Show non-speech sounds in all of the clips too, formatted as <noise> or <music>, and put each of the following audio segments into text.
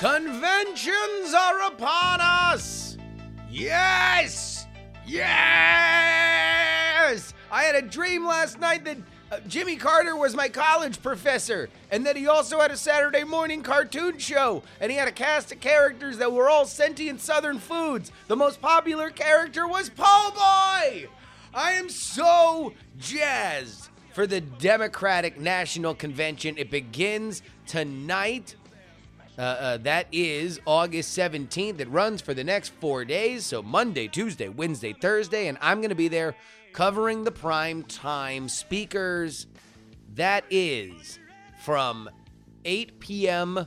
Conventions are upon us! Yes! Yes! I had a dream last night that uh, Jimmy Carter was my college professor, and that he also had a Saturday morning cartoon show, and he had a cast of characters that were all sentient southern foods. The most popular character was Po' Boy! I am so jazzed for the Democratic National Convention. It begins tonight. Uh, uh, that is August 17th. It runs for the next four days. So Monday, Tuesday, Wednesday, Thursday. And I'm going to be there covering the prime time speakers. That is from 8 p.m.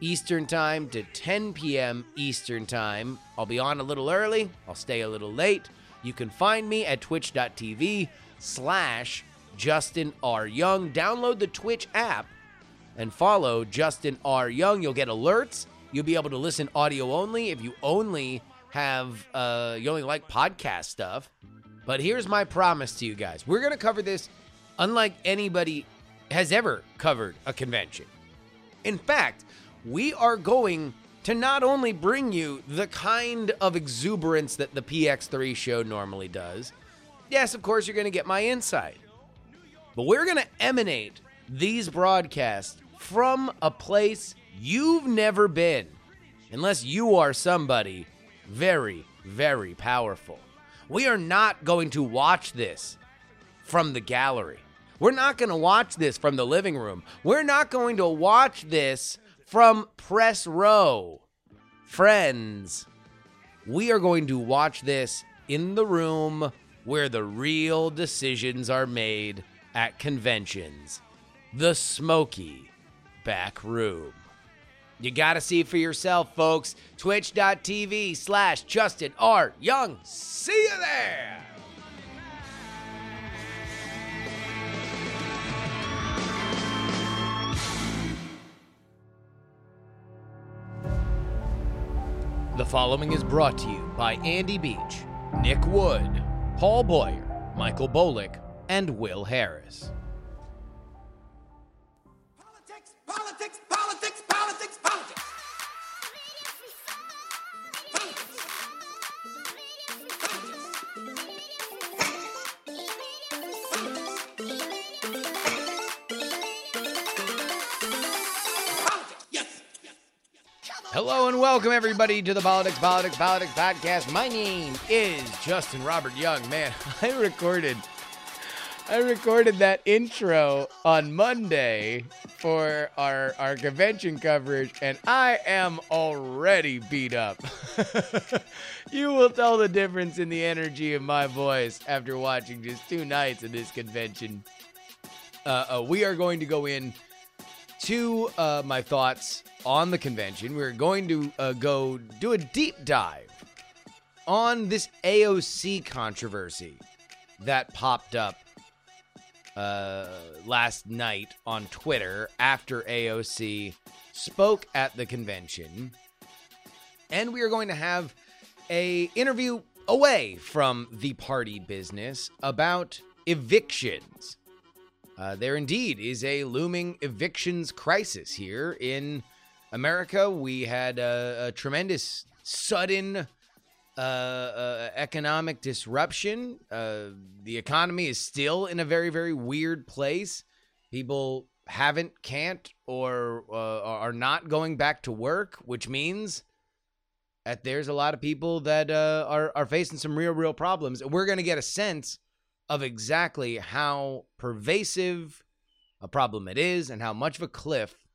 Eastern Time to 10 p.m. Eastern Time. I'll be on a little early, I'll stay a little late. You can find me at twitch.tv slash Justin R. Young. Download the Twitch app and follow Justin R. Young. You'll get alerts. You'll be able to listen audio only if you only have uh, you only like podcast stuff. But here's my promise to you guys: we're gonna cover this unlike anybody has ever covered a convention. In fact, we are going to not only bring you the kind of exuberance that the PX3 show normally does. Yes, of course, you're going to get my insight. But we're going to emanate these broadcasts from a place you've never been, unless you are somebody very, very powerful. We are not going to watch this from the gallery. We're not going to watch this from the living room. We're not going to watch this from press row. Friends, we are going to watch this in the room where the real decisions are made at conventions the smoky back room. You got to see for yourself, folks. Twitch.tv slash Justin R. Young. See you there. The following is brought to you by Andy Beach, Nick Wood, Paul Boyer, Michael Bolick, and Will Harris. Hello and welcome everybody to the Politics, Politics, Politics podcast. My name is Justin Robert Young. Man, <laughs> I recorded I recorded that intro on Monday for our our convention coverage and I am already beat up. <laughs> you will tell the difference in the energy of my voice after watching just two nights of this convention. Uh, uh, we are going to go in to uh, my thoughts on the convention. We're going to uh, go do a deep dive on this AOC controversy that popped up uh, last night on Twitter after AOC spoke at the convention. And we are going to have a interview away from the party business about evictions. Uh, there indeed is a looming evictions crisis here in America. We had a, a tremendous, sudden uh, uh, economic disruption. Uh, the economy is still in a very, very weird place. People haven't, can't, or uh, are not going back to work, which means that there's a lot of people that are are facing some real, real problems. We're going to get a sense of exactly how pervasive a problem it is and how much of a cliff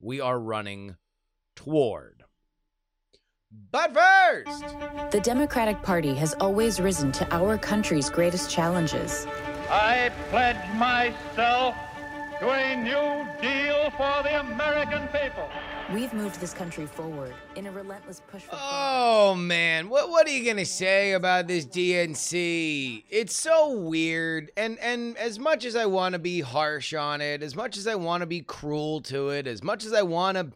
we are running toward. But first, The Democratic Party has always risen to our country's greatest challenges. I pledge myself to a new deal for the American people. We've moved this country forward in a relentless push for oh man, what what are you gonna say about this DNC? It's so weird, and and as much as I want to be harsh on it, as much as I want to be cruel to it, as much as I want to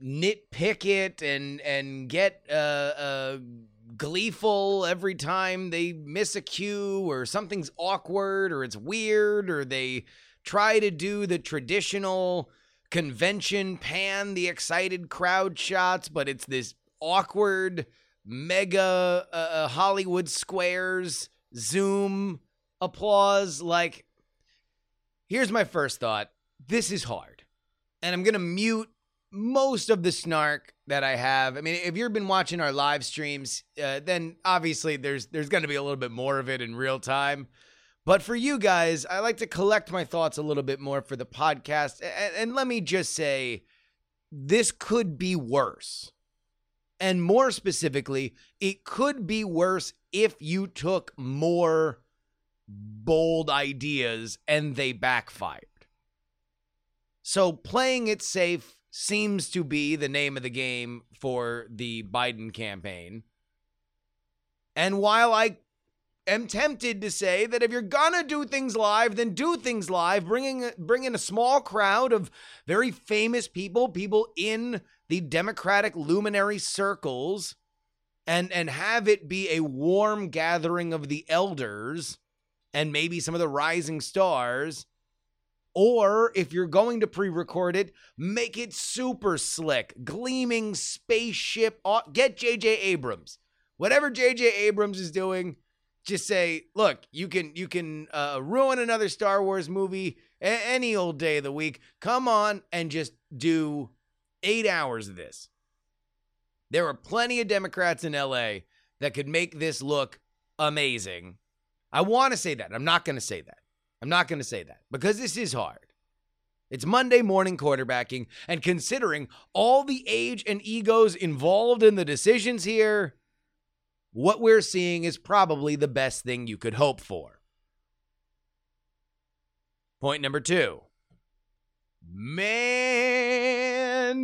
nitpick it and and get uh, uh gleeful every time they miss a cue or something's awkward or it's weird or they try to do the traditional convention pan the excited crowd shots, but it's this awkward mega uh, uh, Hollywood squares Zoom applause. Like, here's my first thought this is hard. And I'm going to mute most of the snark that I have. I mean, if you've been watching our live streams, uh, then obviously there's there's going to be a little bit more of it in real time. But for you guys, I like to collect my thoughts a little bit more for the podcast. And, and let me just say, this could be worse. And more specifically, it could be worse if you took more bold ideas and they backfired. So playing it safe seems to be the name of the game for the Biden campaign. And while I am tempted to say that if you're gonna do things live, then do things live, bringing bring in a small crowd of very famous people, people in the Democratic luminary circles, and and have it be a warm gathering of the elders and maybe some of the rising stars. Or if you're going to pre record it, make it super slick, gleaming spaceship. Get JJ Abrams. Whatever JJ Abrams is doing, just say, look, you can you can uh, ruin another Star Wars movie a- any old day of the week. Come on and just do eight hours of this. There are plenty of Democrats in LA that could make this look amazing. I want to say that. I'm not going to say that. I'm not going to say that because this is hard. It's Monday morning quarterbacking, and considering all the age and egos involved in the decisions here, what we're seeing is probably the best thing you could hope for. Point number two. Man,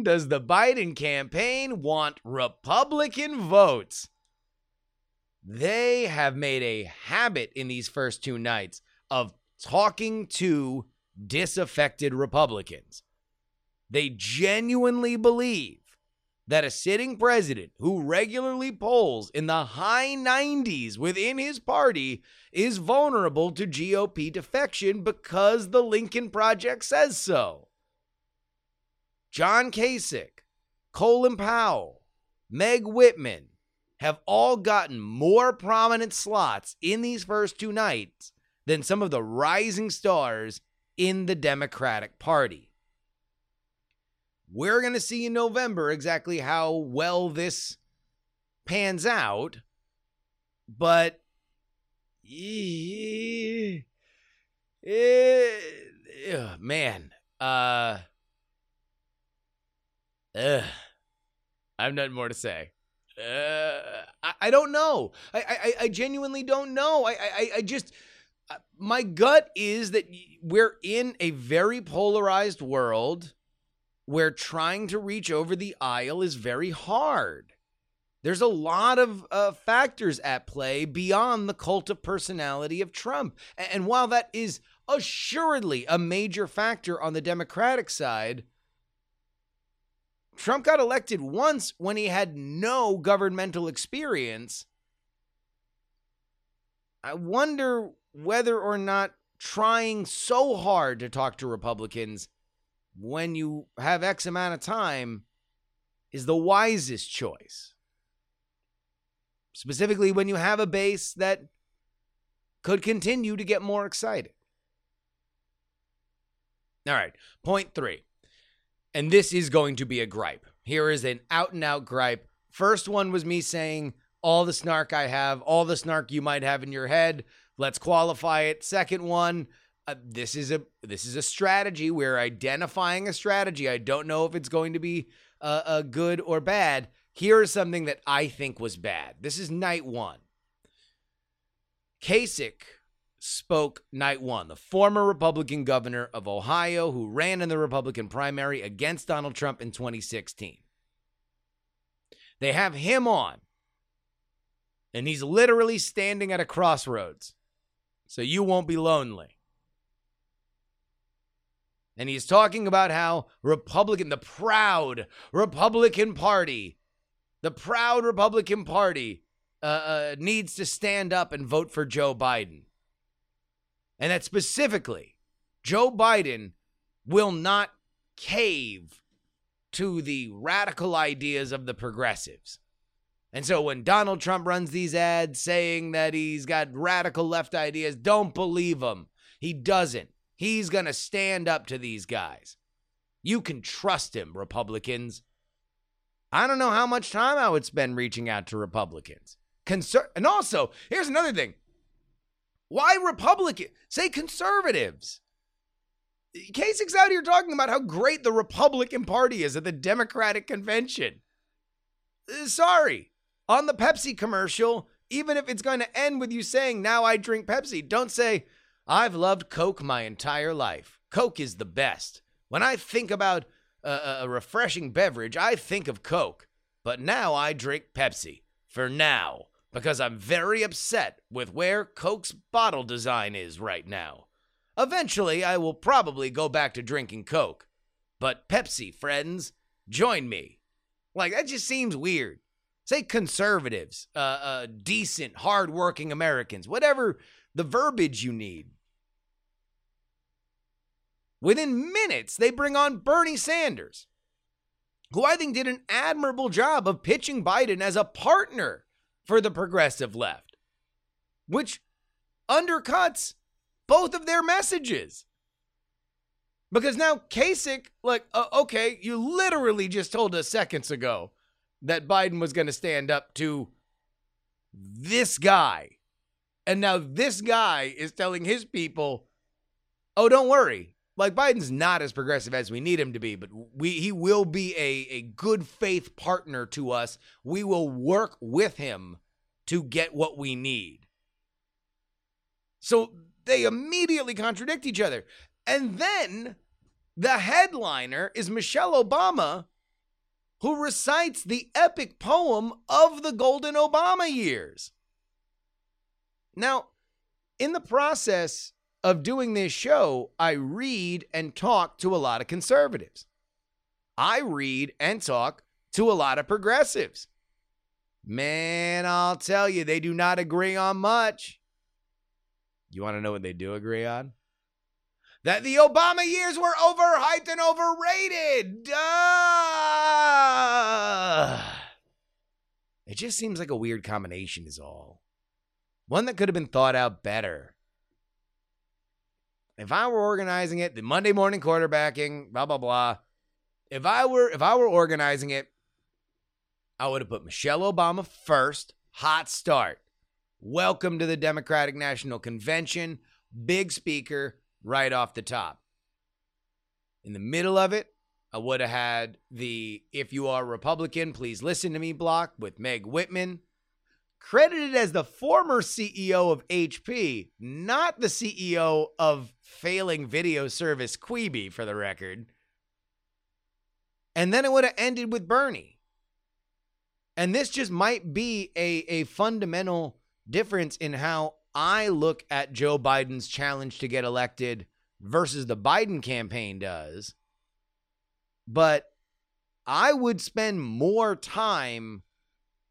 does the Biden campaign want Republican votes? They have made a habit in these first two nights of talking to disaffected Republicans. They genuinely believe that a sitting president who regularly polls in the high 90s within his party is vulnerable to GOP defection because the Lincoln Project says so. John Kasich, Colin Powell, Meg Whitman have all gotten more prominent slots in these first two nights than some of the rising stars in the Democratic Party. We're going to see in November exactly how well this pans out. But yeah, yeah, man, uh, uh, I have nothing more to say. Uh, I, I don't know. I, I, I genuinely don't know. I, I, I just, uh, my gut is that we're in a very polarized world where trying to reach over the aisle is very hard. There's a lot of uh, factors at play beyond the cult of personality of Trump. And while that is assuredly a major factor on the Democratic side, Trump got elected once when he had no governmental experience. I wonder whether or not trying so hard to talk to Republicans when you have X amount of time is the wisest choice. Specifically, when you have a base that could continue to get more excited. All right, point three. And this is going to be a gripe. Here is an out and out gripe. First one was me saying, all the snark I have, all the snark you might have in your head. Let's qualify it. Second one, uh, this is a this is a strategy. We're identifying a strategy. I don't know if it's going to be uh, a good or bad. Here is something that I think was bad. This is night one. Kasich spoke night one, the former Republican governor of Ohio who ran in the Republican primary against Donald Trump in 2016. They have him on, and he's literally standing at a crossroads, so you won't be lonely. And he's talking about how Republican, the proud Republican Party, the proud Republican Party uh, uh, needs to stand up and vote for Joe Biden. And that specifically, Joe Biden will not cave to the radical ideas of the progressives. And so when Donald Trump runs these ads saying that he's got radical left ideas, don't believe him. He doesn't. He's going to stand up to these guys. You can trust him, Republicans. I don't know how much time I would spend reaching out to Republicans. Conser- and also, here's another thing. Why Republican? Say conservatives. Kasich's out here talking about how great the Republican Party is at the Democratic Convention. Uh, Sorry. On the Pepsi commercial, even if it's going to end with you saying, now I drink Pepsi, don't say, I've loved Coke my entire life. Coke is the best. When I think about a, a refreshing beverage, I think of Coke. But now I drink Pepsi. For now. Because I'm very upset with where Coke's bottle design is right now. Eventually, I will probably go back to drinking Coke. But Pepsi, friends, join me. Like, that just seems weird. Say conservatives, uh, uh, decent, hardworking Americans, whatever the verbiage you need. Within minutes, they bring on Bernie Sanders, who I think did an admirable job of pitching Biden as a partner for the progressive left, which undercuts both of their messages. Because now Kasich, like, uh, okay, you literally just told us seconds ago that Biden was going to stand up to this guy. And now this guy is telling his people, oh, don't worry. Like, Biden's not as progressive as we need him to be, but we, he will be a, a good faith partner to us. We will work with him to get what we need. So they immediately contradict each other. And then the headliner is Michelle Obama, who recites the epic poem of the Golden Obama years. Now, in the process of doing this show, I read and talk to a lot of conservatives. I read and talk to a lot of progressives. Man, I'll tell you, they do not agree on much. You want to know what they do agree on? That the Obama years were overhyped and overrated. Duh. It just seems like a weird combination, is all. One that could have been thought out better. If I were organizing it, the Monday morning quarterbacking, blah blah blah. If I were if I were organizing it, I would have put Michelle Obama first. Hot start. Welcome to the Democratic National Convention. Big speaker right off the top. In the middle of it, I would have had the If You Are Republican, Please Listen to Me block with Meg Whitman. Credited as the former CEO of HP, not the CEO of failing video service Quibi, for the record. And then it would have ended with Bernie. And this just might be a, a fundamental difference in how I look at Joe Biden's challenge to get elected versus the Biden campaign does. But I would spend more time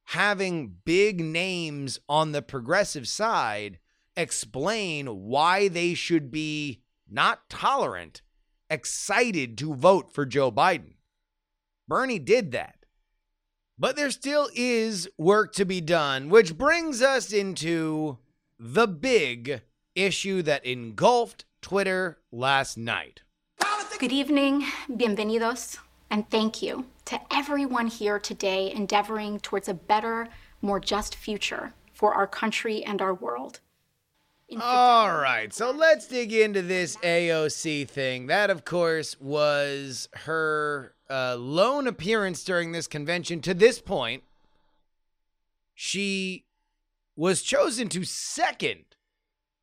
having big names on the progressive side explain why they should be not tolerant, excited to vote for Joe Biden. Bernie did that. But there still is work to be done, which brings us into the big issue that engulfed Twitter last night. Good evening, bienvenidos, and thank you to everyone here today endeavoring towards a better, more just future for our country and our world. All right, so let's dig into this AOC thing. That, of course, was her uh, lone appearance during this convention. To this point, she was chosen to second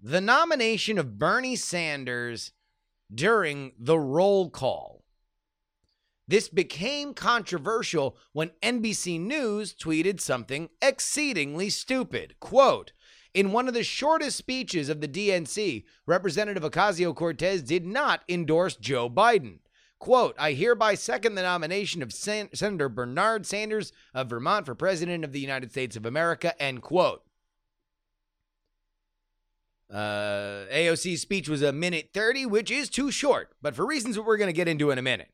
the nomination of Bernie Sanders during the roll call. This became controversial when NBC News tweeted something exceedingly stupid. Quote, in one of the shortest speeches of the DNC, Representative Ocasio Cortez did not endorse Joe Biden. Quote, I hereby second the nomination of Sen- Senator Bernard Sanders of Vermont for President of the United States of America, end quote. Uh, AOC's speech was a minute 30, which is too short, but for reasons that we're going to get into in a minute.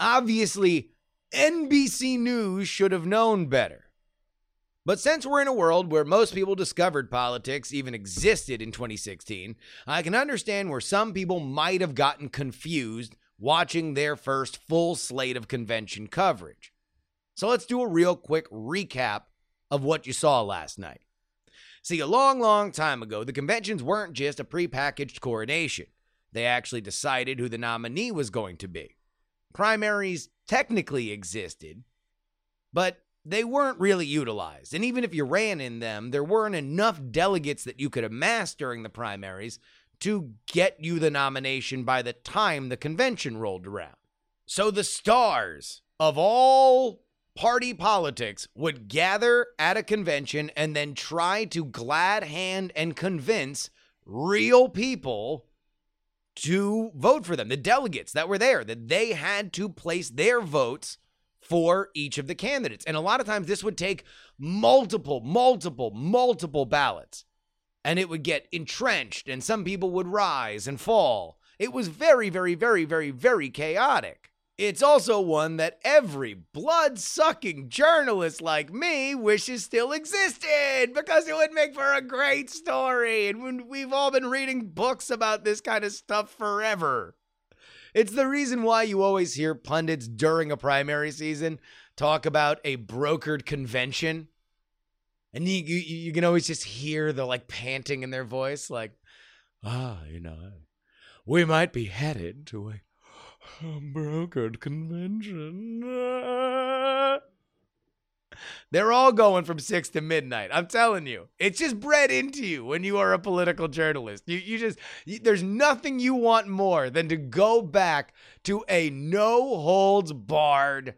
Obviously, NBC News should have known better. But since we're in a world where most people discovered politics even existed in 2016, I can understand where some people might have gotten confused watching their first full slate of convention coverage. So let's do a real quick recap of what you saw last night. See, a long, long time ago, the conventions weren't just a prepackaged coronation. They actually decided who the nominee was going to be. Primaries technically existed, but they weren't really utilized. And even if you ran in them, there weren't enough delegates that you could amass during the primaries to get you the nomination by the time the convention rolled around. So the stars of all party politics would gather at a convention and then try to glad hand and convince real people to vote for them, the delegates that were there, that they had to place their votes for each of the candidates. And a lot of times this would take multiple, multiple, multiple ballots. And it would get entrenched, and some people would rise and fall. It was very, very, very, very, very chaotic. It's also one that every blood sucking journalist like me wishes still existed because it would make for a great story. And we've all been reading books about this kind of stuff forever. It's the reason why you always hear pundits during a primary season talk about a brokered convention. And you, you, you can always just hear the like panting in their voice, like, ah, you know, we might be headed to a <laughs> brokered convention. They're all going from six to midnight. I'm telling you, it's just bred into you when you are a political journalist. You, you just, you, there's nothing you want more than to go back to a no holds barred,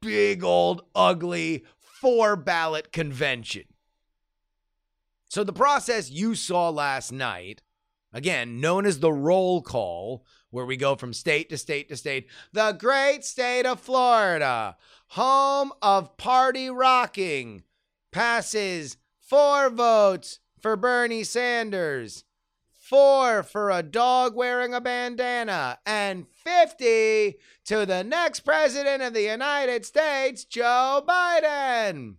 big old, ugly four ballot convention. So the process you saw last night, again, known as the roll call, where we go from state to state to state, the great state of Florida home of party rocking, passes four votes for Bernie Sanders, four for a dog wearing a bandana, and 50 to the next president of the United States, Joe Biden.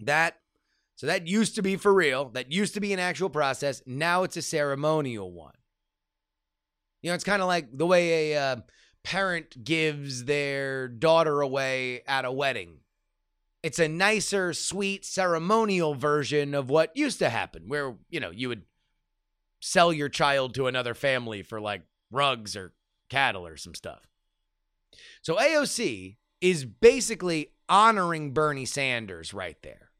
That so that used to be for real. That used to be an actual process. Now it's a ceremonial one. You know, it's kind of like the way a uh, parent gives their daughter away at a wedding. It's a nicer, sweet, ceremonial version of what used to happen, where, you know, you would sell your child to another family for like rugs or cattle or some stuff. So AOC is basically honoring Bernie Sanders right there.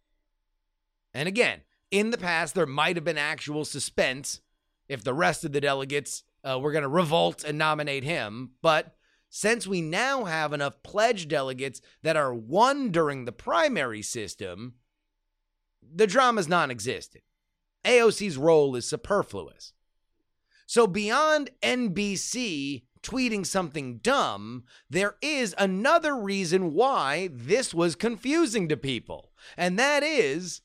And again, in the past, there might have been actual suspense if the rest of the delegates uh, we're going to revolt and nominate him. But since we now have enough pledge delegates that are won during the primary system, the drama's non existent. AOC's role is superfluous. So, beyond NBC tweeting something dumb, there is another reason why this was confusing to people. And that is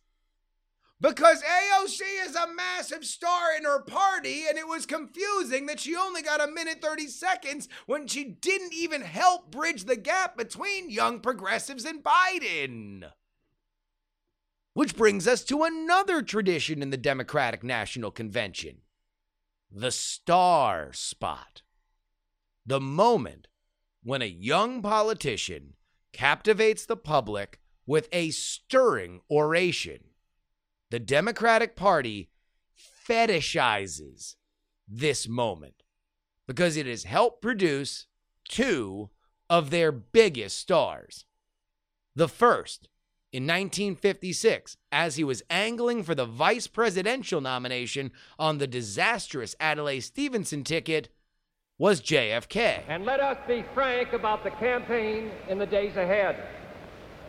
because AOC is a massive star in her party, and it was confusing that she only got a minute 30 seconds when she didn't even help bridge the gap between young progressives and Biden. Which brings us to another tradition in the Democratic National Convention the star spot. The moment when a young politician captivates the public with a stirring oration the Democratic Party fetishizes this moment because it has helped produce two of their biggest stars. The first, in 1956, as he was angling for the vice presidential nomination on the disastrous Adlai Stevenson ticket, was JFK. And let us be frank about the campaign in the days ahead.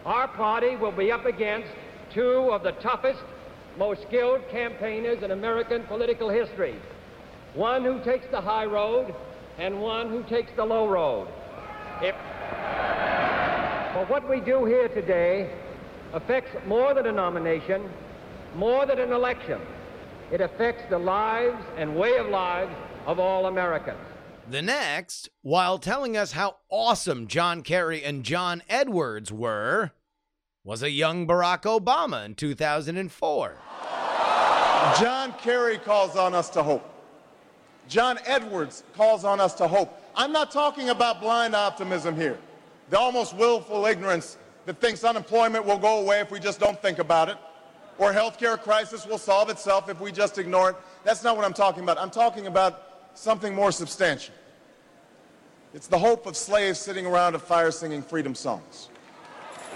Our party will be up against two of the toughest most skilled campaigners in American political history. One who takes the high road and one who takes the low road. If, but what we do here today affects more than a nomination, more than an election. It affects the lives and way of lives of all Americans. The next, while telling us how awesome John Kerry and John Edwards were, was a young Barack Obama in 2004. John Kerry calls on us to hope. John Edwards calls on us to hope. I'm not talking about blind optimism here, the almost willful ignorance that thinks unemployment will go away if we just don't think about it, or healthcare crisis will solve itself if we just ignore it. That's not what I'm talking about. I'm talking about something more substantial. It's the hope of slaves sitting around a fire singing freedom songs,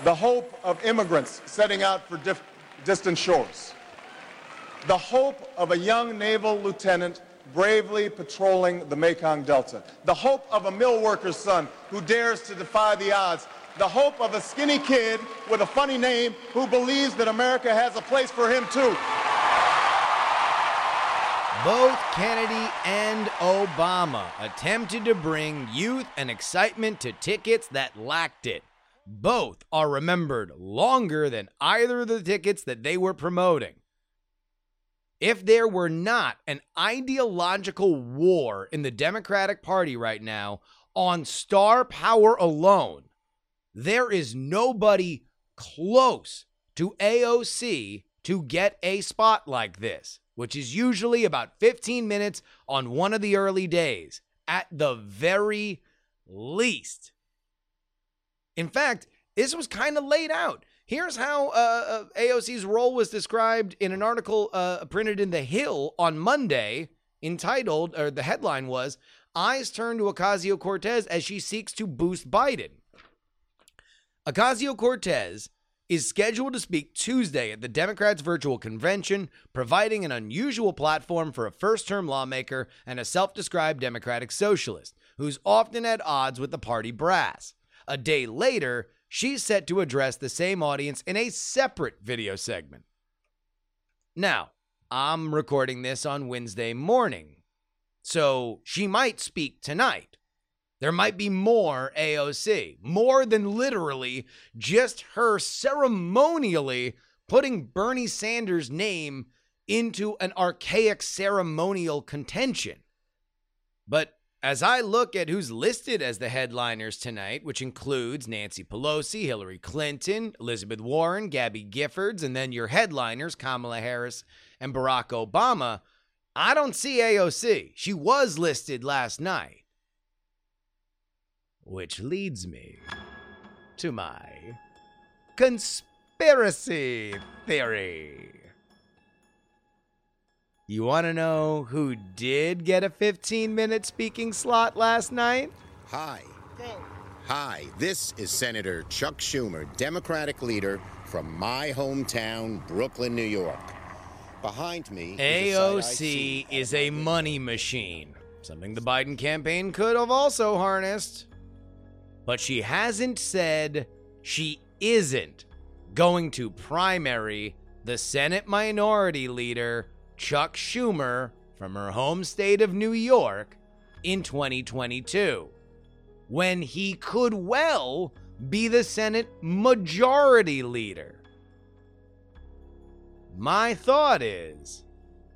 the hope of immigrants setting out for dif- distant shores, the hope of a young naval lieutenant bravely patrolling the Mekong Delta, the hope of a mill worker's son who dares to defy the odds, the hope of a skinny kid with a funny name who believes that America has a place for him too. Both Kennedy and Obama attempted to bring youth and excitement to tickets that lacked it. Both are remembered longer than either of the tickets that they were promoting. If there were not an ideological war in the Democratic Party right now on star power alone, there is nobody close to AOC to get a spot like this, which is usually about 15 minutes on one of the early days, at the very least. In fact, this was kind of laid out. Here's how uh, uh AOC's role was described in an article uh, printed in The Hill on Monday, entitled, or the headline was, Eyes Turn to Ocasio Cortez as She Seeks to Boost Biden. Ocasio Cortez is scheduled to speak Tuesday at the Democrats' virtual convention, providing an unusual platform for a first term lawmaker and a self described Democratic socialist who's often at odds with the party brass. A day later, she's set to address the same audience in a separate video segment. Now, I'm recording this on Wednesday morning, so she might speak tonight. There might be more AOC, more than literally just her ceremonially putting Bernie Sanders' name into an archaic ceremonial contention. But as I look at who's listed as the headliners tonight, which includes Nancy Pelosi, Hillary Clinton, Elizabeth Warren, Gabby Giffords, and then your headliners, Kamala Harris and Barack Obama, I don't see AOC. She was listed last night. Which leads me to my conspiracy theory. You want to know who did get a 15 minute speaking slot last night? Hi. Hi, this is Senator Chuck Schumer, Democratic leader from my hometown, Brooklyn, New York. Behind me, is a site I see AOC is a money machine, something the Biden campaign could have also harnessed. But she hasn't said she isn't going to primary the Senate Minority Leader, Chuck Schumer, from her home state of New York in 2022, when he could well be the Senate Majority Leader. My thought is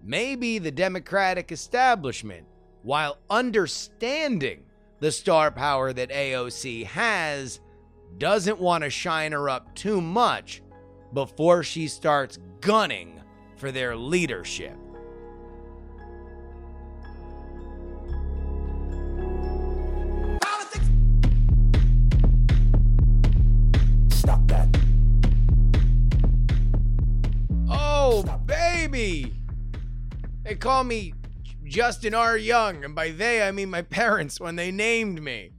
maybe the Democratic establishment, while understanding the star power that AOC has, doesn't want to shine her up too much before she starts gunning for their leadership. Politics. Stop that. Oh, baby! They call me Justin R. Young, and by they I mean my parents when they named me.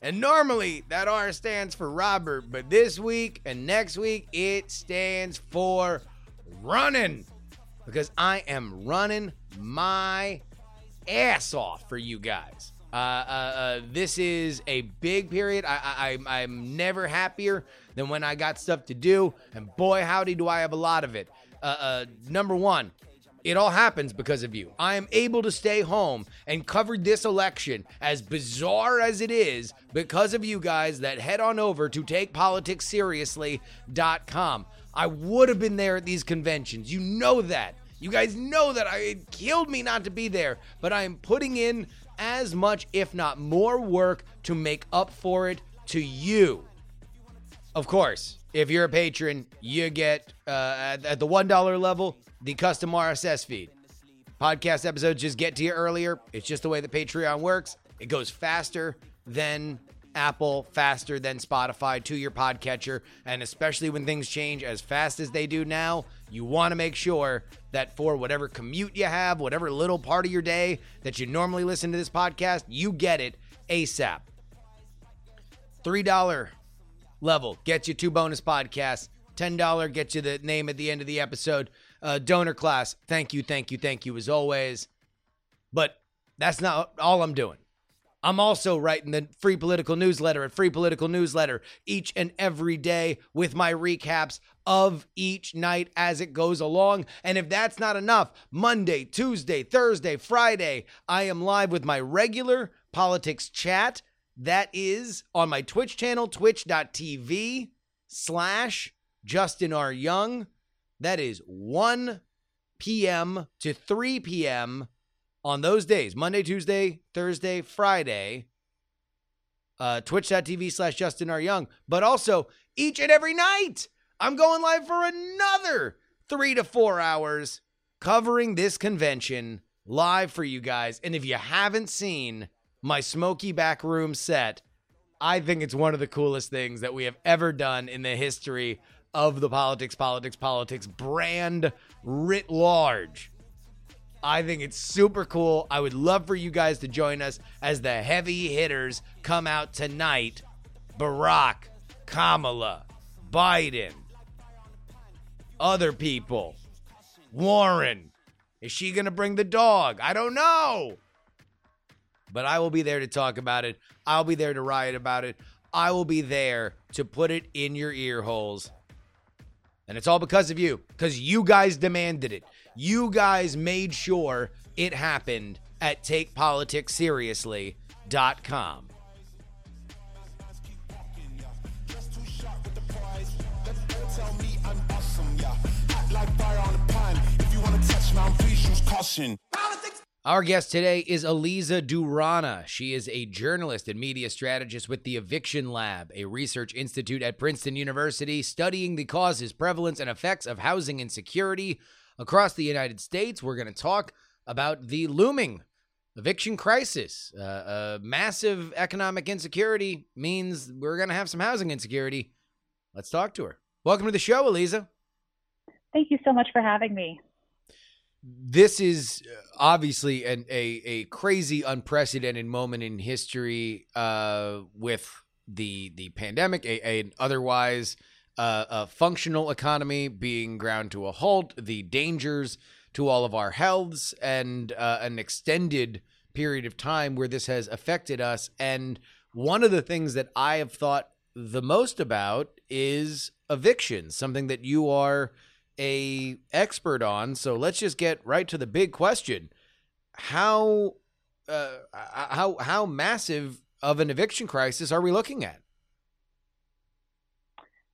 And normally that R stands for Robert, but this week and next week it stands for running. Because I am running my ass off for you guys. Uh, uh, uh, this is a big period. I, I, I'm- never happier than when I got stuff to do, and boy, howdy, do I have a lot of it. Uh, uh, number one, it all happens because of you. I am able to stay home and cover this election, as bizarre as it is, because of you guys that head on over to takepoliticsseriously.com. I would have been there at these conventions. You know that. You guys know that I, it killed me not to be there, but I am putting in as much, if not more, work to make up for it to you. Of course, if you're a patron, you get uh, at, at the $1 level the custom RSS feed. Podcast episodes just get to you earlier. It's just the way that Patreon works. It goes faster than Apple, faster than Spotify to your podcatcher. And especially when things change as fast as they do now, you want to make sure that for whatever commute you have, whatever little part of your day that you normally listen to this podcast, you get it ASAP. $3 level gets you two bonus podcasts. $10 gets you the name at the end of the episode. Uh, donor class, thank you, thank you, thank you as always. But that's not all I'm doing. I'm also writing the free political newsletter at Free Political Newsletter each and every day with my recaps of each night as it goes along. And if that's not enough, Monday, Tuesday, Thursday, Friday, I am live with my regular politics chat. That is on my Twitch channel, twitch.tv slash Justin R. Young. That is 1 p.m. to 3 p.m on those days Monday, Tuesday, Thursday, Friday, uh, twitch.tv slash Justin R. Young, but also each and every night. I'm going live for another three to four hours covering this convention live for you guys. And if you haven't seen my smoky back room set, I think it's one of the coolest things that we have ever done in the history of the politics, politics, politics brand writ large. I think it's super cool. I would love for you guys to join us as the heavy hitters come out tonight. Barack, Kamala, Biden, other people, Warren. Is she going to bring the dog? I don't know. But I will be there to talk about it. I'll be there to riot about it. I will be there to put it in your ear holes. And it's all because of you, because you guys demanded it. You guys made sure it happened at takepoliticsseriously.com. Our guest today is Alieza Durana. She is a journalist and media strategist with the Eviction Lab, a research institute at Princeton University studying the causes, prevalence, and effects of housing insecurity across the United States. We're going to talk about the looming eviction crisis. Uh, uh, massive economic insecurity means we're going to have some housing insecurity. Let's talk to her. Welcome to the show, Alieza. Thank you so much for having me. This is obviously an, a, a crazy, unprecedented moment in history uh, with the the pandemic, a, a otherwise uh, a functional economy being ground to a halt, the dangers to all of our healths, and uh, an extended period of time where this has affected us. And one of the things that I have thought the most about is evictions, something that you are a expert on. So let's just get right to the big question: how uh, how how massive of an eviction crisis are we looking at?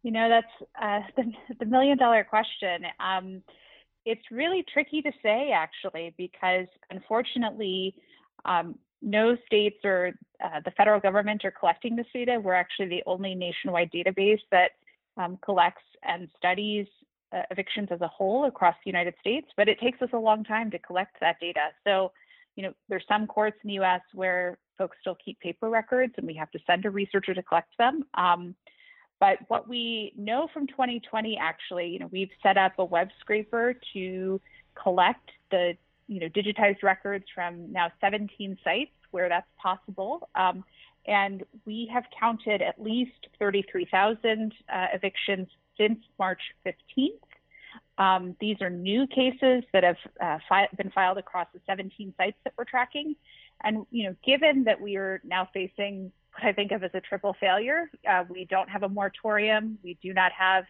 You know, that's uh, <laughs> the, the million dollar question. Um, it's really tricky to say, actually, because unfortunately, um, no states or uh, the federal government are collecting this data. We're actually the only nationwide database that um, collects and studies uh, evictions as a whole across the United States, but it takes us a long time to collect that data. So, you know, there's some courts in the U.S. where folks still keep paper records, and we have to send a researcher to collect them. Um, but what we know from 2020, actually, you know, we've set up a web scraper to collect the, you know, digitized records from now 17 sites where that's possible. Um, and we have counted at least 33,000 uh, evictions since March 15th. Um, these are new cases that have uh, fi- been filed across the 17 sites that we're tracking. And you know, given that we are now facing what I think of as a triple failure. Uh, we don't have a moratorium. We do not have,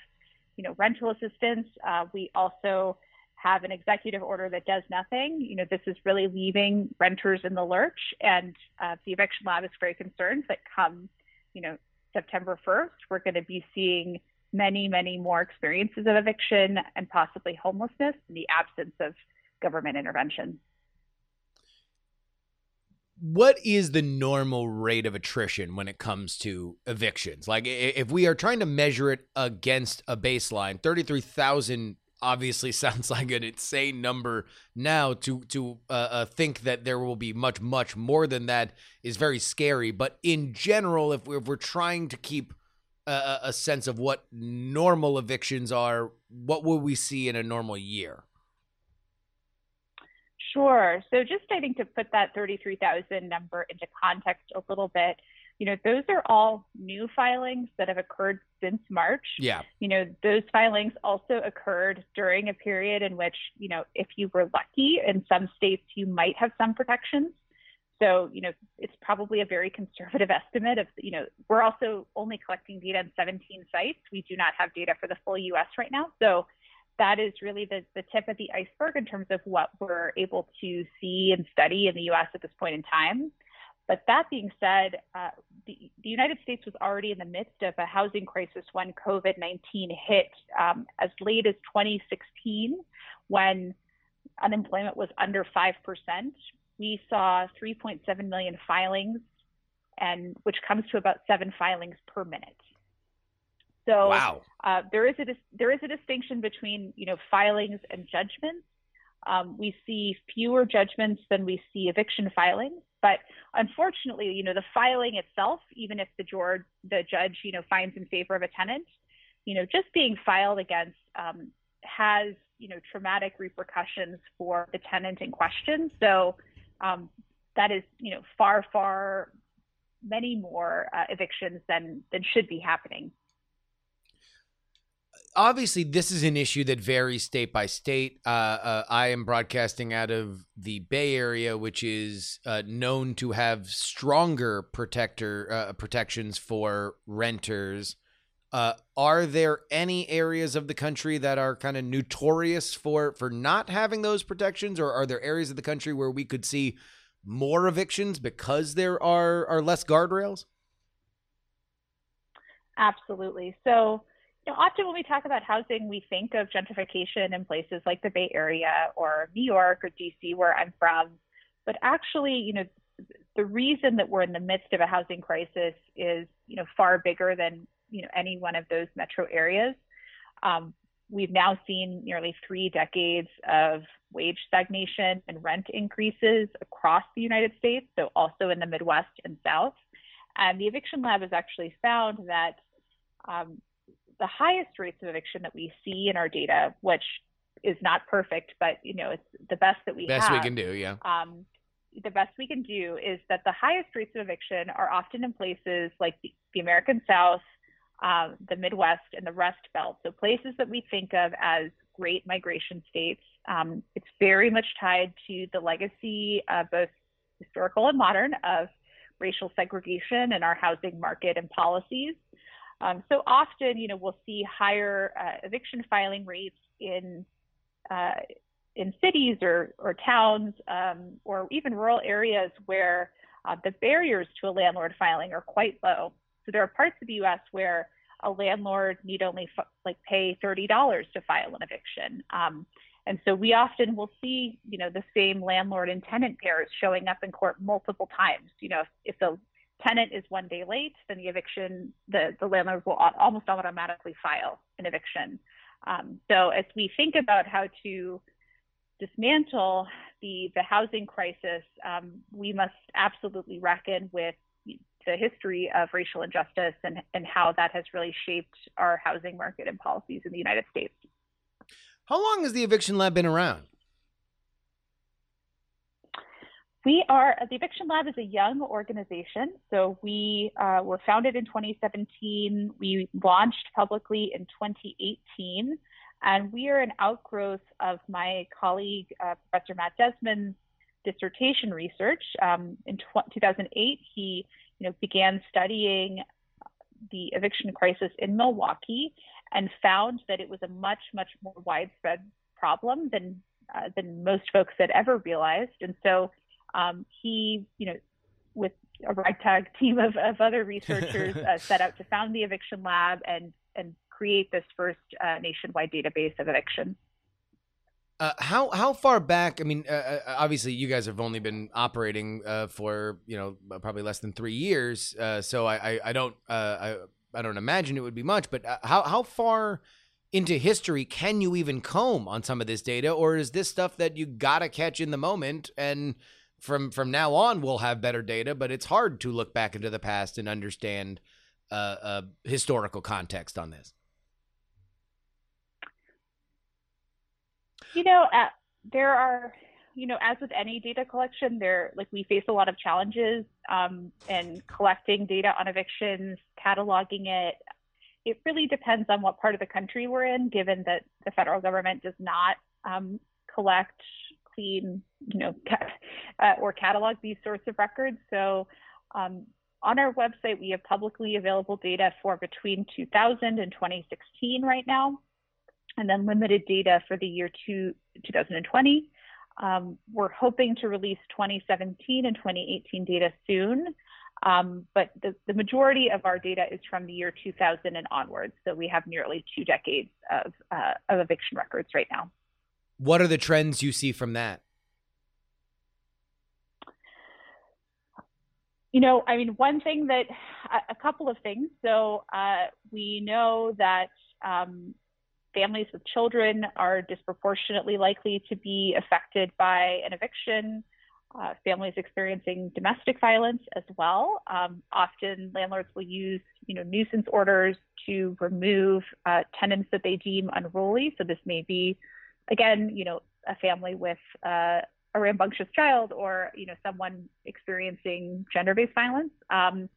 you know, rental assistance. Uh, we also have an executive order that does nothing. You know, this is really leaving renters in the lurch. And uh, the eviction lab is very concerned that come, you know, September 1st, we're going to be seeing many, many more experiences of eviction and possibly homelessness in the absence of government intervention what is the normal rate of attrition when it comes to evictions? Like, if we are trying to measure it against a baseline, 33,000 obviously <laughs> sounds like an insane number now to to uh, uh, think that there will be much much more than that is very scary but in general if we're, if we're trying to keep a, a sense of what normal evictions are what will we see in a normal year Sure. So just I think to put that 33,000 number into context a little bit, you know, those are all new filings that have occurred since March. Yeah. You know, those filings also occurred during a period in which, you know, if you were lucky in some states, you might have some protections. So, you know, it's probably a very conservative <laughs> estimate of, you know, we're also only collecting data in 17 sites. We do not have data for the full US right now. So that is really the, the tip of the iceberg in terms of what we're able to see and study in the US at this point in time. But that being said, uh, the, the, United States was already in the midst of a housing crisis when COVID 19 hit um, as late as 2016, when unemployment was under 5%. We saw 3.7 million filings, and which comes to about seven filings per minute. So wow. uh, there is a there is a distinction between you know filings and judgments. Um, we see fewer judgments than we see eviction filings. But unfortunately, you know, the filing itself, even if the judge, the judge, you know, finds in favor of a tenant, you know, just being filed against um, has, you know, traumatic repercussions for the tenant in question. So um, that is, you know, far, far many more uh, evictions than than should be happening obviously this is an issue that varies state by state. Uh, uh, I am broadcasting out of the Bay Area, which is uh, known to have stronger protector uh, protections for renters. Uh, are there any areas of the country that are kind of notorious for for not having those protections, or are there areas of the country where we could see more evictions because there are are less guardrails? Absolutely. So you know, often when we talk about housing, we think of gentrification in places like the Bay Area or New York or DC, where I'm from. But actually, you know, the reason that we're in the midst of a housing crisis is, you know, far bigger than you know any one of those metro areas. Um, we've now seen nearly three decades of wage stagnation and rent increases across the United States, so also in the Midwest and South. And the Eviction Lab has actually found that um, the highest rates of eviction that we see in our data, which is not perfect, but you know it's the best that we best have. we can do, yeah. Um, the best we can do is that the highest rates of eviction are often in places like the, the American South, um, the Midwest, and the Rust Belt. So places that we think of as great migration states. Um, it's very much tied to the legacy, uh, both historical and modern, of racial segregation in our housing market and policies. Um, so often, you know, we'll see higher uh, eviction filing rates in uh, in cities or or towns um, or even rural areas where uh, the barriers to a landlord filing are quite low. So there are parts of the U.S. where a landlord need only f- like pay thirty dollars to file an eviction. Um, and so we often will see, you know, the same landlord and tenant pairs showing up in court multiple times. You know, if, if the tenant is one day late, then the eviction, the, the landlord will almost automatically file an eviction. Um, so as we think about how to dismantle the, the housing crisis, um, we must absolutely reckon with the history of racial injustice and, and how that has really shaped our housing market and policies in the United States. How long has the Eviction Lab been around? We are, the Eviction Lab is a young organization. So we uh, were founded in 2017. We launched publicly in 2018. And we are an outgrowth of my colleague, uh, Professor Matt Desmond's dissertation research. Um, in 2008, he you know, began studying the eviction crisis in Milwaukee and found that it was a much, much more widespread problem than uh, than most folks had ever realized. And so um, he, you know, with a ragtag team of, of other researchers, <laughs> uh, set out to found the eviction lab and and create this first uh, nationwide database of eviction. Uh, how how far back? I mean, uh, uh, obviously, you guys have only been operating uh, for you know probably less than three years, uh, so I, I, I don't uh, I I don't imagine it would be much. But how how far into history can you even comb on some of this data, or is this stuff that you gotta catch in the moment and from from now on we'll have better data? But it's hard to look back into the past and understand a historical context on this. You know, uh, there are, you know, as with any data collection, there like we face a lot of challenges um, in collecting data on evictions, cataloging it. It really depends on what part of the country we're in, given that the federal government does not um, collect, clean, you know, uh, or catalog these sorts of records. So um, on our website, we have publicly available data for between 2000 and 2016 right now and then limited data for the year two, 2020. Um, we're hoping to release 2017 and 2018 data soon, um, but the, the, majority of our data is from the year 2000 and onwards. So we have nearly two decades of, uh, of eviction records right now. What are the trends you see from that? You know, I mean, one thing that, a, couple of things. So uh, we know that um, families with children are disproportionately likely to be affected by an eviction. Uh, families experiencing domestic violence as well. Um, often landlords will use, you know, nuisance orders to remove uh, tenants that they deem unruly. So this may be, again, you know, a family with uh, a rambunctious child or, you know, someone experiencing gender-based violence. Um,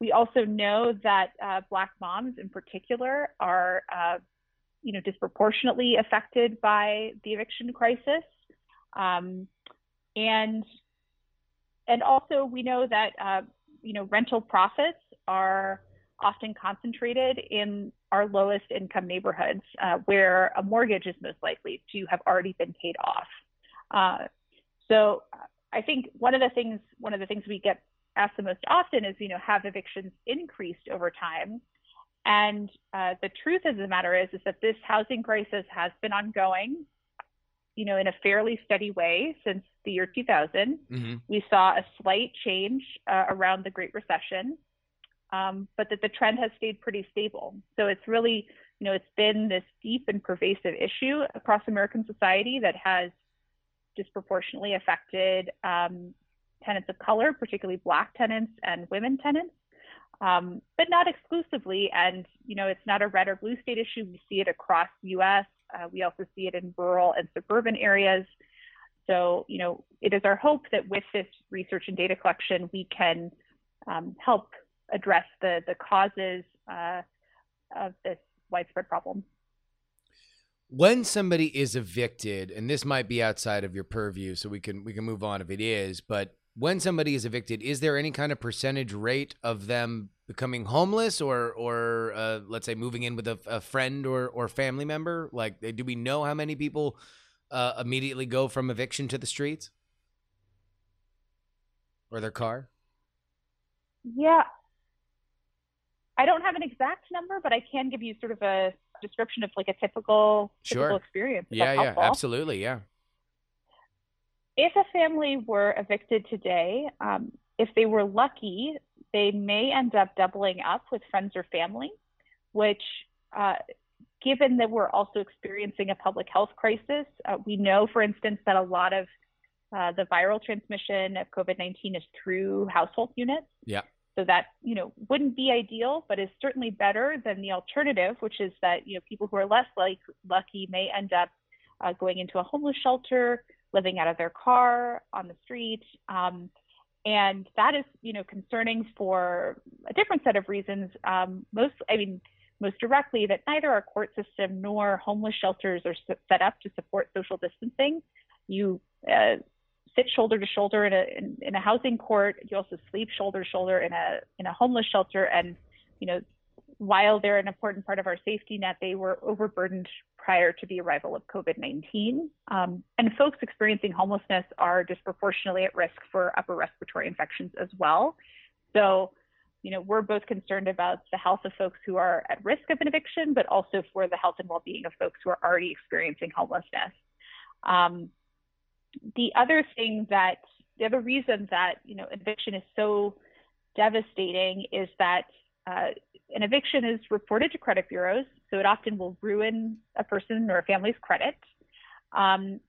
we also know that uh, Black moms in particular are uh, you know, disproportionately affected by the eviction crisis. Um, and and also we know that uh, you know rental profits are often concentrated in our lowest income neighborhoods uh, where a mortgage is most likely to have already been paid off. So I think one of the things one of the things we get asked the most often is you know have evictions increased over time and uh, the truth of the matter is, is that this housing crisis has been ongoing, you know, in a fairly steady way since the year 2000. Mm-hmm. We saw a slight change uh, around the Great Recession, um, but that the trend has stayed pretty stable. So it's really, you know, it's been this deep and pervasive issue across American society that has disproportionately affected um, tenants of color, particularly Black tenants and women tenants um, but not exclusively. And, you know, it's not a red or blue state issue. We see it across the U.S. Uh, we also see it in rural and suburban areas. So, you know, it is our hope that with this research and data collection, we can um, help address the, the causes uh, of this widespread problem. When somebody is evicted, and this might be outside of your purview, so we can we can move on if it is, but when somebody is evicted, is there any kind of percentage rate of them becoming homeless or or uh, let's say moving in with a, a, friend or or family member? Like, do we know how many people uh, immediately go from eviction to the streets or their car? Yeah, I don't have an exact number, but I can give you sort of a description of like a typical typical sure. experience. Yeah, yeah, absolutely, yeah if a family were evicted today, um, if they were lucky, they may end up doubling up with friends or family, which, uh, given that we're also experiencing a public health crisis, uh, we know, for instance, that a lot of uh, the viral transmission of COVID 19 is through household units. Yeah. So that you know wouldn't be ideal, but is certainly better than the alternative, which is that you know people who are less like lucky may end up uh, going into a homeless shelter, living out of their car on the street. Um, and that is, you know, concerning for a different set of reasons. Um, most, I mean, most directly, that neither our court system nor homeless shelters are set up to support social distancing. You uh, sit shoulder to shoulder in a in, in, a housing court. You also sleep shoulder to shoulder in a in a homeless shelter, and you know while they're an important part of our safety net, they were overburdened prior to the arrival of COVID 19. Um, and folks experiencing homelessness are disproportionately at risk for upper respiratory infections as well. So, you know, we're both concerned about the health of folks who are at risk of an eviction, but also for the health and well being of folks who are already experiencing homelessness. Um, the other thing that the other reason that you know eviction is so devastating is that uh, an eviction is reported to credit bureaus, so it often will ruin a person or a family's credit. Um,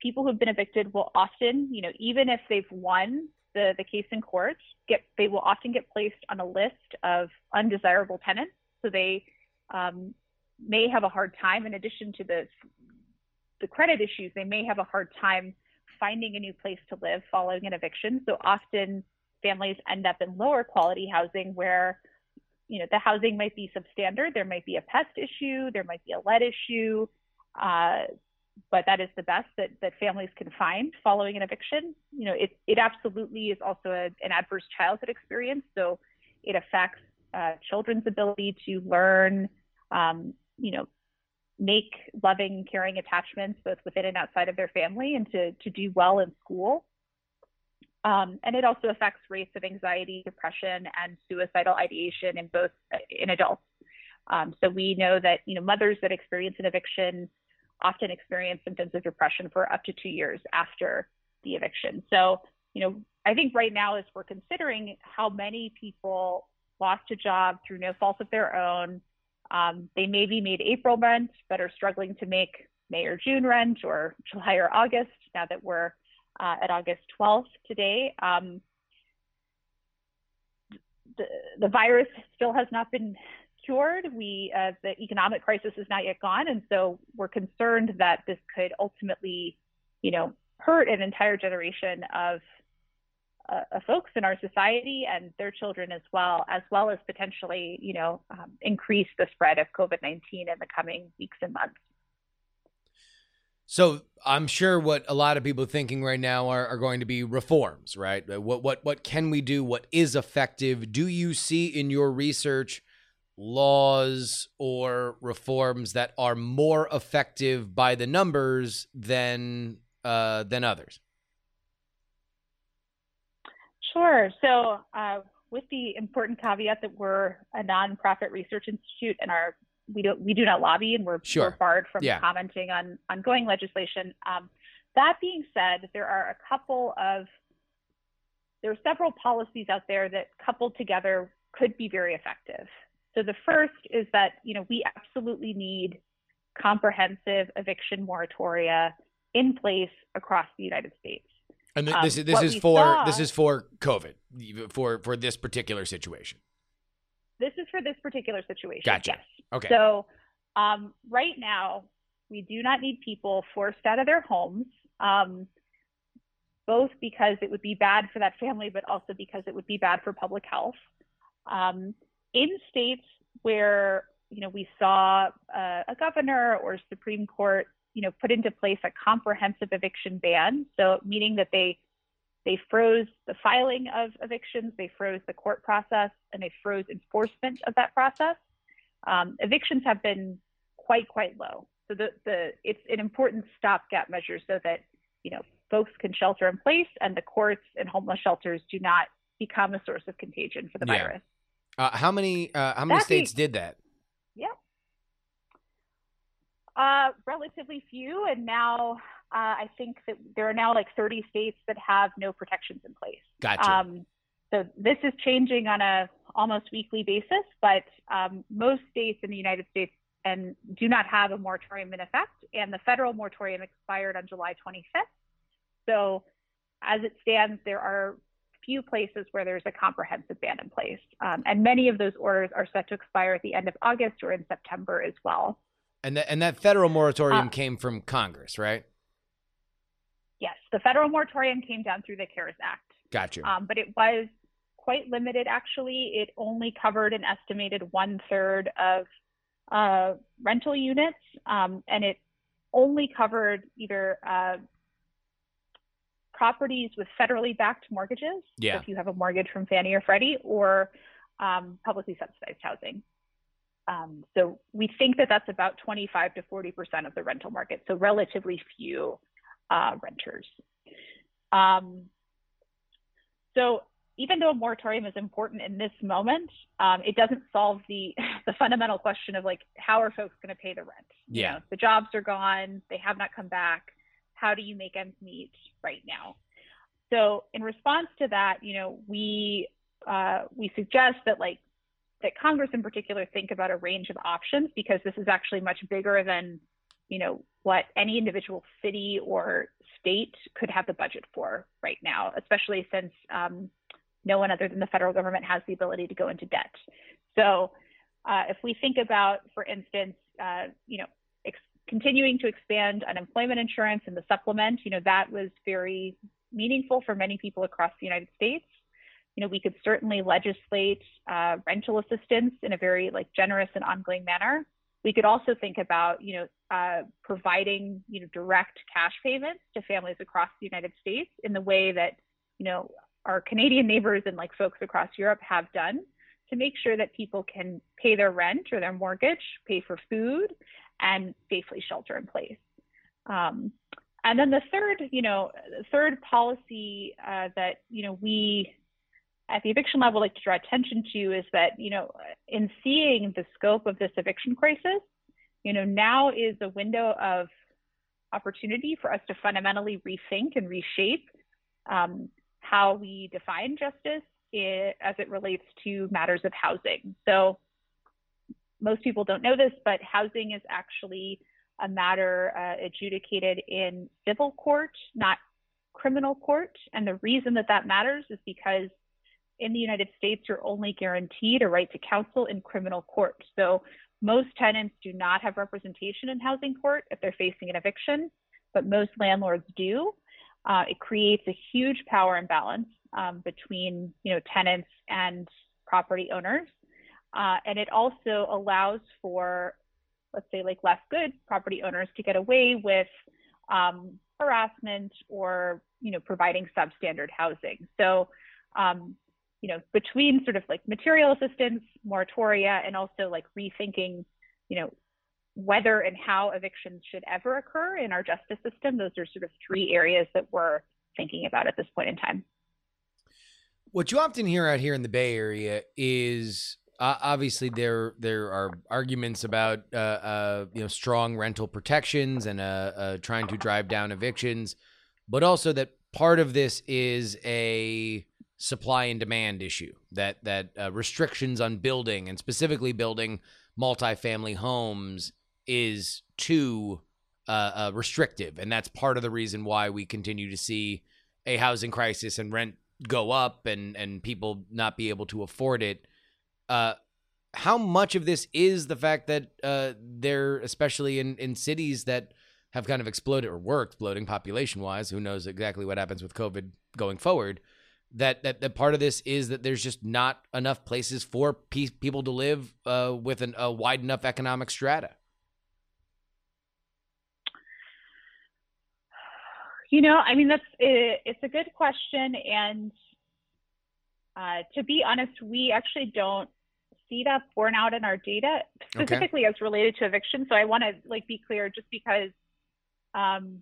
people who've been evicted will often, you know, even if they've won the, the case in court, get they will often get placed on a list of undesirable tenants. So they um, may have a hard time, in addition to the the credit issues, they may have a hard time finding a new place to live following an eviction. So often families end up in lower quality housing where you know the housing might be substandard. There might be a pest issue. There might be a lead issue. Uh, but that is the best that, that families can find following an eviction. You know it, it absolutely is also a, an adverse childhood experience. So it affects uh, children's ability to learn um, you know make loving caring attachments both within and outside of their family and to, to do well in school um, and it also affects rates of anxiety, depression, and suicidal ideation in both in adults. Um, so we know that you know mothers that experience an eviction often experience symptoms of depression for up to two years after the eviction. So you know I think right now as we're considering how many people lost a job through no fault of their own, um, they maybe made April rent but are struggling to make May or June rent or July or August now that we're uh, at August 12th today. Um, the, the virus still has not been cured. We uh, the economic crisis is not yet gone, and so we're concerned that this could ultimately, you know, hurt an entire generation of, uh, folks in our society and their children as well, as well as potentially, you know, um, increase the spread of COVID-19 in the coming weeks and months. So I'm sure what a lot of people thinking right now are, are going to be reforms, right? What what what can we do? What is effective? Do you see in your research laws or reforms that are more effective by the numbers than uh, than others? Sure. So, uh, with the important caveat that we're a nonprofit research institute and our we don't we do not lobby and we're, sure. we're barred from yeah. commenting on ongoing legislation. Um, that being said, there are a couple of there are several policies out there that coupled together could be very effective. So the first is that you know we absolutely need comprehensive eviction moratoria in place across the United States. And th- this, um, this is for saw, this is for COVID for for this particular situation. This is for this particular situation. Gotcha. Yes. Okay. So um, right now, we do not need people forced out of their homes, um, both because it would be bad for that family, but also because it would be bad for public health. Um, in states where you know we saw uh, a governor or Supreme Court, you know, put into place a comprehensive eviction ban, so meaning that they they froze the filing of evictions, they froze the court process, and they froze enforcement of that process. Um, evictions have been quite, quite low. So the, the it's an important stopgap measure so that you know folks can shelter in place and the courts and homeless shelters do not become a source of contagion for the yeah. virus. Uh, how many uh, how many states did that? Yeah. Uh, relatively few, and now uh, I think that there are now like 30 states that have no protections in place. Gotcha. Um, so this is changing on a almost weekly basis, but um, most states in the United States and do not have a moratorium in effect, and the federal moratorium expired on July 25th. So as it stands, there are few places where there's a comprehensive ban in place, um, and many of those orders are set to expire at the end of August or in September as well. And that and that federal moratorium uh, came from Congress, right? Yes, the federal moratorium came down through the CARES Act. Gotcha. Um, but it was quite limited, actually. It only covered an estimated one third of uh, rental units, um, and it only covered either uh, properties with federally backed mortgages. Yeah. So if you have a mortgage from Fannie or Freddie, or um, publicly subsidized housing. Um, so we think that that's about 25 to 40 percent of the rental market. So relatively few uh, renters. Um, so even though a moratorium is important in this moment, um, it doesn't solve the <laughs> the fundamental question of like how are folks going to pay the rent? Yeah, you know, the jobs are gone, they have not come back. how do you make ends meet right now? So in response to that, you know, we uh, we suggest that like that Congress in particular think about a range of options because this is actually much bigger than you know what any individual city or state could have the budget for right now, especially since um, no one other than the federal government has the ability to go into debt. So uh, if we think about, for instance, uh, you know, ex- continuing to expand unemployment insurance and the supplement, you know, that was very meaningful for many people across the United States. You know, we could certainly legislate uh, rental assistance in a very like generous and ongoing manner. We could also think about, you know, uh, providing, you know, direct cash payments to families across the United States in the way that, you know, our Canadian neighbors and like folks across Europe have done to make sure that people can pay their rent or their mortgage, pay for food, and safely shelter in place. Um, and then the third, you know, third policy uh, that you know we at the Eviction Lab like to draw attention to is that you know in seeing the scope of this eviction crisis, you know now is a window of opportunity for us to fundamentally rethink and reshape um, how we define justice it, as it relates to matters of housing. So most people don't know this, but housing is actually a matter uh, adjudicated in civil court, not criminal court. And the reason that that matters is because in the United States, you're only guaranteed a right to counsel in criminal court. So most tenants do not have representation in housing court if they're facing an eviction, but most landlords do. Uh, it creates a huge power imbalance um, between you know tenants and property owners, uh, and it also allows for let's say like less good property owners to get away with um, harassment or you know providing substandard housing. So um, you know between sort of like material assistance, moratoria, and also like rethinking you know whether and how evictions should ever occur in our justice system. Those are sort of three areas that we're thinking about at this point in time. What you often hear out here in the Bay Area is uh, obviously there there are arguments about uh, uh, you know strong rental protections and uh, uh, trying to drive down evictions, but also that part of this is a supply and demand issue that that uh, restrictions on building and specifically building multifamily homes is too restrictive, and that's part of the reason why we continue to see a housing crisis and rent go up and and people not be able to afford it. Uh, how much of this is the fact that uh, they're especially in in cities that have kind of exploded or were exploding population wise? Who knows exactly what happens with COVID going forward? That that that part of this is that there's just not enough places for pe- people to live uh, with an, a wide enough economic strata. You know, I mean, that's it, it's a good question, and uh, to be honest, we actually don't see that borne out in our data specifically okay. as related to eviction. So I want to like be clear, just because um,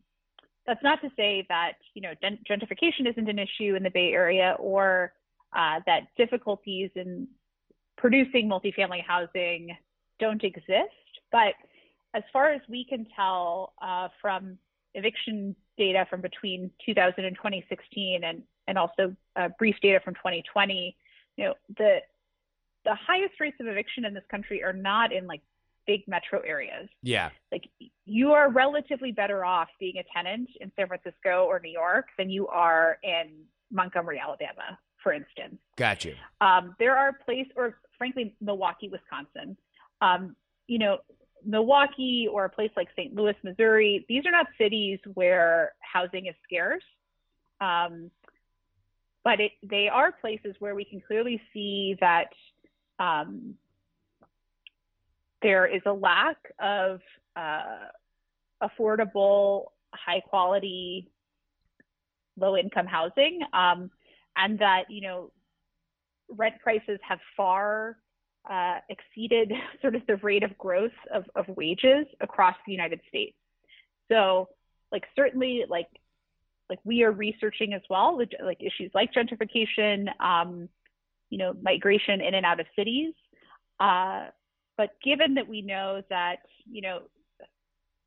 that's not to say that you know gentrification isn't an issue in the Bay Area or uh, that difficulties in producing multifamily housing don't exist. But as far as we can tell uh, from eviction data from between 2000 and 2016 and, and also uh, brief data from 2020, you know, the, the highest rates of eviction in this country are not in like big metro areas. Yeah. Like you are relatively better off being a tenant in San Francisco or New York than you are in Montgomery, Alabama, for instance. Gotcha. Um, there are places, or frankly, Milwaukee, Wisconsin. Um, you know, Milwaukee or a place like St. Louis, Missouri, these are not cities where housing is scarce. Um, but it, they are places where we can clearly see that um, there is a lack of uh, affordable, high quality, low income housing, um, and that you know rent prices have far uh, exceeded <laughs> sort of the rate of growth of, of wages across the United States. So, like certainly, like like we are researching as well, like issues like gentrification, um, you know, migration in and out of cities. Uh, but given that we know that you know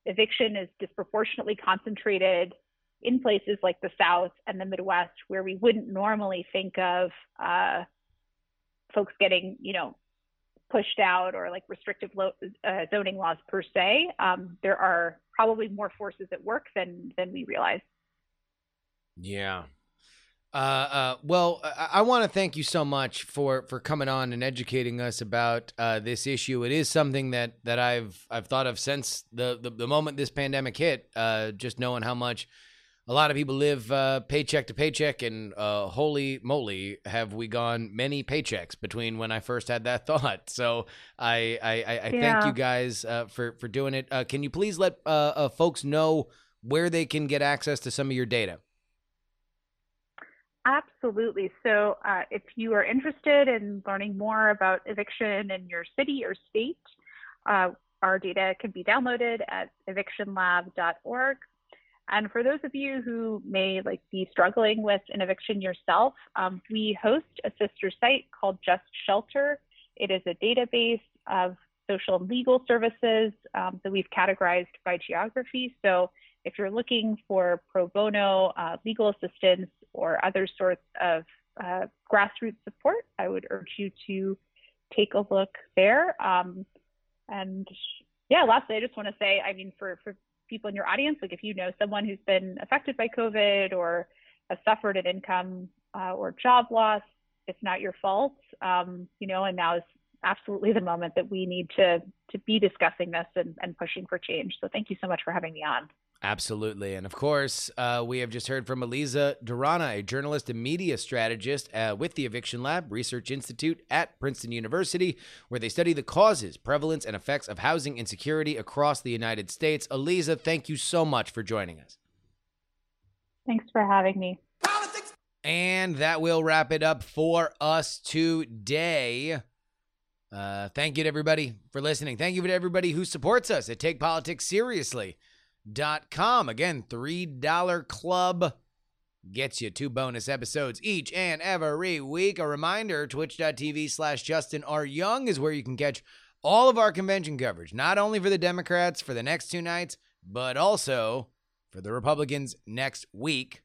eviction is disproportionately concentrated in places like the South and the Midwest, where we wouldn't normally think of uh, folks getting, you know, pushed out or like restrictive lo- uh, zoning laws per se. Um, there are probably more forces at work than than we realize. Yeah. Uh, uh, well, I, I want to thank you so much for, for coming on and educating us about uh, this issue. It is something that, that I've I've thought of since the, the, the moment this pandemic hit. Uh, just knowing how much a lot of people live uh, paycheck to paycheck, and uh, holy moly, have we gone many paychecks between when I first had that <laughs> thought. So I I, I, I Yeah. thank you guys uh, for for doing it. Uh, can you please let uh, uh, folks know where they can get access to some of your data? Absolutely. So, uh, if you are interested in learning more about eviction in your city or state, uh, our data can be downloaded at evictionlab.org. And for those of you who may like be struggling with an eviction yourself, um, we host a sister site called Just Shelter. It is a database of social and legal services um, that we've categorized by geography. So if you're looking for pro bono uh, legal assistance or other sorts of uh, grassroots support, I would urge you to take a look there. Um, and yeah, lastly, I just want to say, I mean, for, for people in your audience, like if you know someone who's been affected by COVID or has suffered an income uh, or job loss, it's not your fault, um, you know, and now is absolutely the moment that we need to to be discussing this and, and pushing for change. So thank you so much for having me on. Absolutely. And of course, uh, we have just heard from Alieza Durana, a journalist and media strategist uh, with the Eviction Lab Research Institute at Princeton University, where they study the causes, prevalence, and effects of housing insecurity across the United States. Alieza, thank you so much for joining us. Thanks for having me. And that will wrap it up for us today. Uh, thank you to everybody for listening. Thank you to everybody who supports us at Take Politics Seriously. Com. Again, $3 club gets you two bonus episodes each and every week. A reminder twitch.tv slash Justin R. Young is where you can catch all of our convention coverage, not only for the Democrats for the next two nights, but also for the Republicans next week.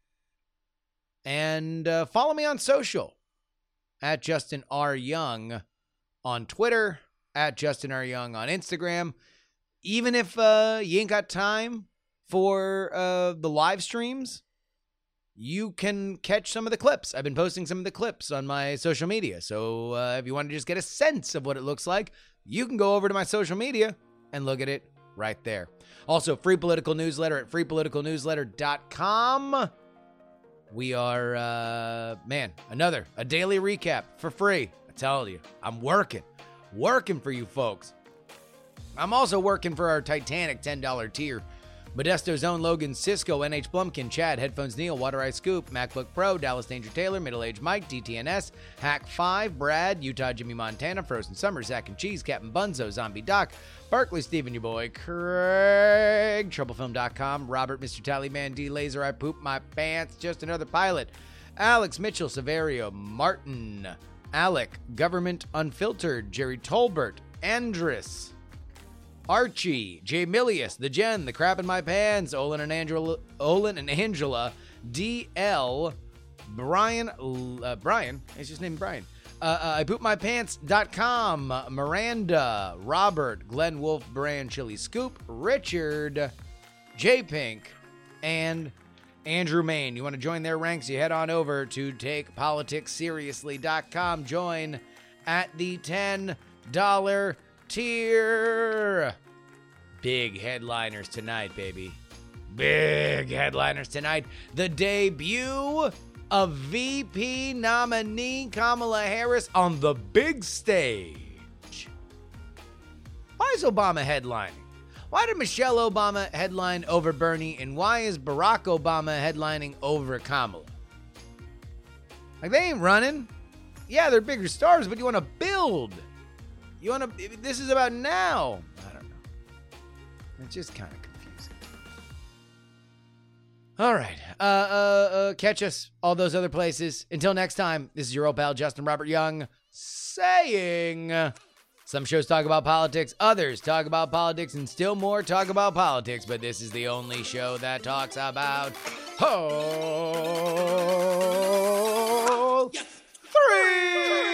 And uh, follow me on social at Justin R. Young on Twitter, at Justin R. Young on Instagram. Even if uh, you ain't got time for uh, the live streams, you can catch some of the clips. I've been posting some of the clips on my social media. So uh, if you want to just get a sense of what it looks like, you can go over to my social media and look at it right there. Also, free political newsletter at freepoliticalnewsletter.com. We are, uh, man, another, a daily recap for free. I tell you, I'm working, working for you folks. I'm also working for our Titanic $10 tier. Modesto's own Logan Cisco, NH Blumkin, Chad, Headphones Neil, Water Ice Scoop, MacBook Pro, Dallas Danger Taylor, Middle Age Mike, DTNS, Hack 5, Brad, Utah Jimmy Montana, Frozen Summer, Zach and Cheese, Captain Bunzo, Zombie Doc, Berkeley Steven, your boy, Craig, Troublefilm.com, Robert, Mr. Tallyman, D Laser, I Poop My Pants, Just Another Pilot, Alex Mitchell, Severio, Martin, Alec, Government Unfiltered, Jerry Tolbert, Andrus, Archie, Jay Milius, The Jen, The Crap in My Pants, Olin and Angela, Olin and Angela, DL, Brian, uh, Brian, he's just named Brian. Uh, uh, I pants.com, Miranda, Robert, Glenn Wolf, Brand, Chili Scoop, Richard, J Pink, and Andrew Main. You want to join their ranks? You head on over to takepoliticsseriously.com. Join at the $10 tier. Big headliners tonight, baby. Big headliners tonight. The debut of VP nominee Kamala Harris on the big stage. Why is Obama headlining? Why did Michelle Obama headline over Bernie, and why is Barack Obama headlining over Kamala? Like, they ain't running. Yeah, they're bigger stars, but you want to build. You want to. This is about now. I don't know. It's just kind of confusing. All right. Uh, uh, uh, catch us all those other places. Until next time, this is your old pal Justin Robert Young saying, Some shows talk about politics, others talk about politics, and still more talk about politics, but this is the only show that talks about Hole Three.